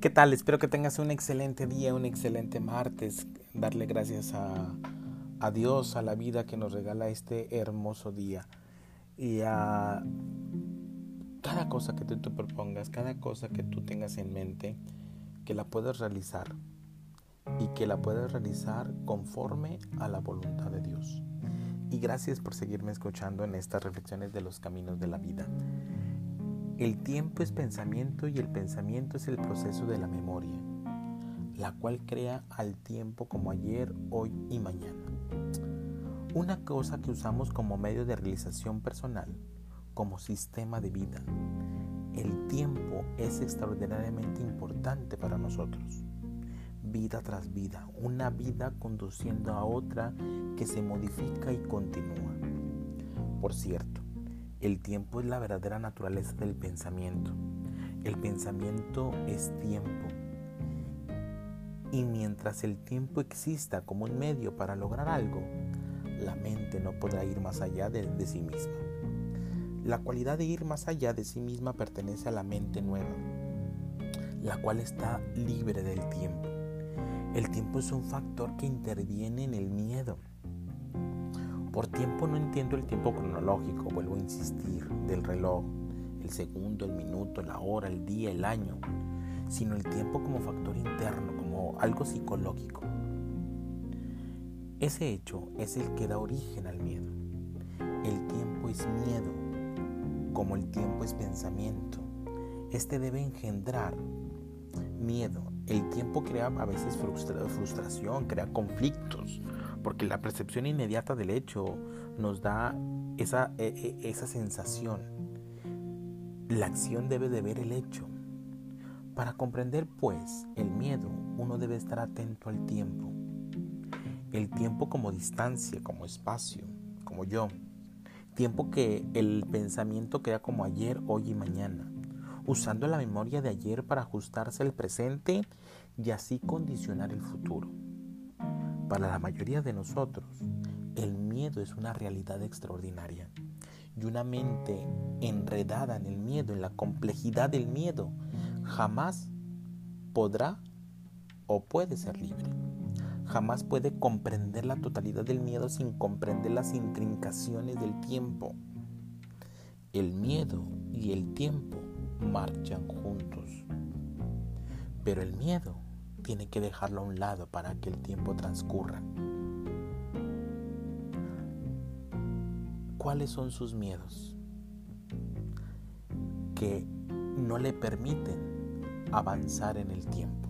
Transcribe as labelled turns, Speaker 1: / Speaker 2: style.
Speaker 1: ¿Qué tal? Espero que tengas un excelente día, un excelente martes. Darle gracias a, a, Dios, a la vida que nos regala este hermoso día. Y a cada cosa que tú te propongas, cada cosa que tú tengas en mente, que la puedas realizar. Y que la puedas realizar conforme a la voluntad de Dios. Y gracias por seguirme escuchando en estas reflexiones de los caminos de la vida. El tiempo es pensamiento y el pensamiento es el proceso de la memoria, la cual crea al tiempo como ayer, hoy y mañana. Una cosa que usamos como medio de realización personal, como sistema de vida. El tiempo es extraordinariamente importante para nosotros. Vida tras vida, una vida conduciendo a otra que se modifica y continúa. Por cierto, el tiempo es la verdadera naturaleza del pensamiento. El pensamiento es tiempo. Y mientras el tiempo exista como un medio para lograr algo, la mente no podrá ir más allá de, de, sí misma. La cualidad de ir más allá de sí misma pertenece a la mente nueva, la cual está libre del tiempo. El tiempo es un factor que interviene en el miedo, por tiempo no entiendo el tiempo cronológico, vuelvo a insistir, del reloj, el segundo, el minuto, la hora, el día, el año, sino el tiempo como factor interno, como algo psicológico. Ese hecho es el que da origen al miedo. El tiempo es miedo, como el tiempo es pensamiento. Este debe engendrar miedo. El tiempo crea a veces frustración, crea conflictos, porque la percepción inmediata del hecho nos da esa, e, e, esa sensación. La acción debe de ver el hecho. Para comprender pues el miedo, uno debe estar atento al tiempo. El tiempo como distancia, como espacio, como yo. Tiempo que el pensamiento crea como ayer, hoy y mañana, usando la memoria de ayer para ajustarse al presente y así condicionar el futuro. Para la mayoría de nosotros, el miedo es una realidad extraordinaria. Y una mente enredada en el miedo, en la complejidad del miedo, jamás podrá o puede ser libre. Jamás puede comprender la totalidad del miedo sin comprender las intrincaciones del tiempo. El miedo y el tiempo marchan juntos. Pero el miedo tiene que dejarlo a un lado para que el tiempo transcurra. ¿Cuáles son sus miedos? Que no le permiten avanzar en el tiempo.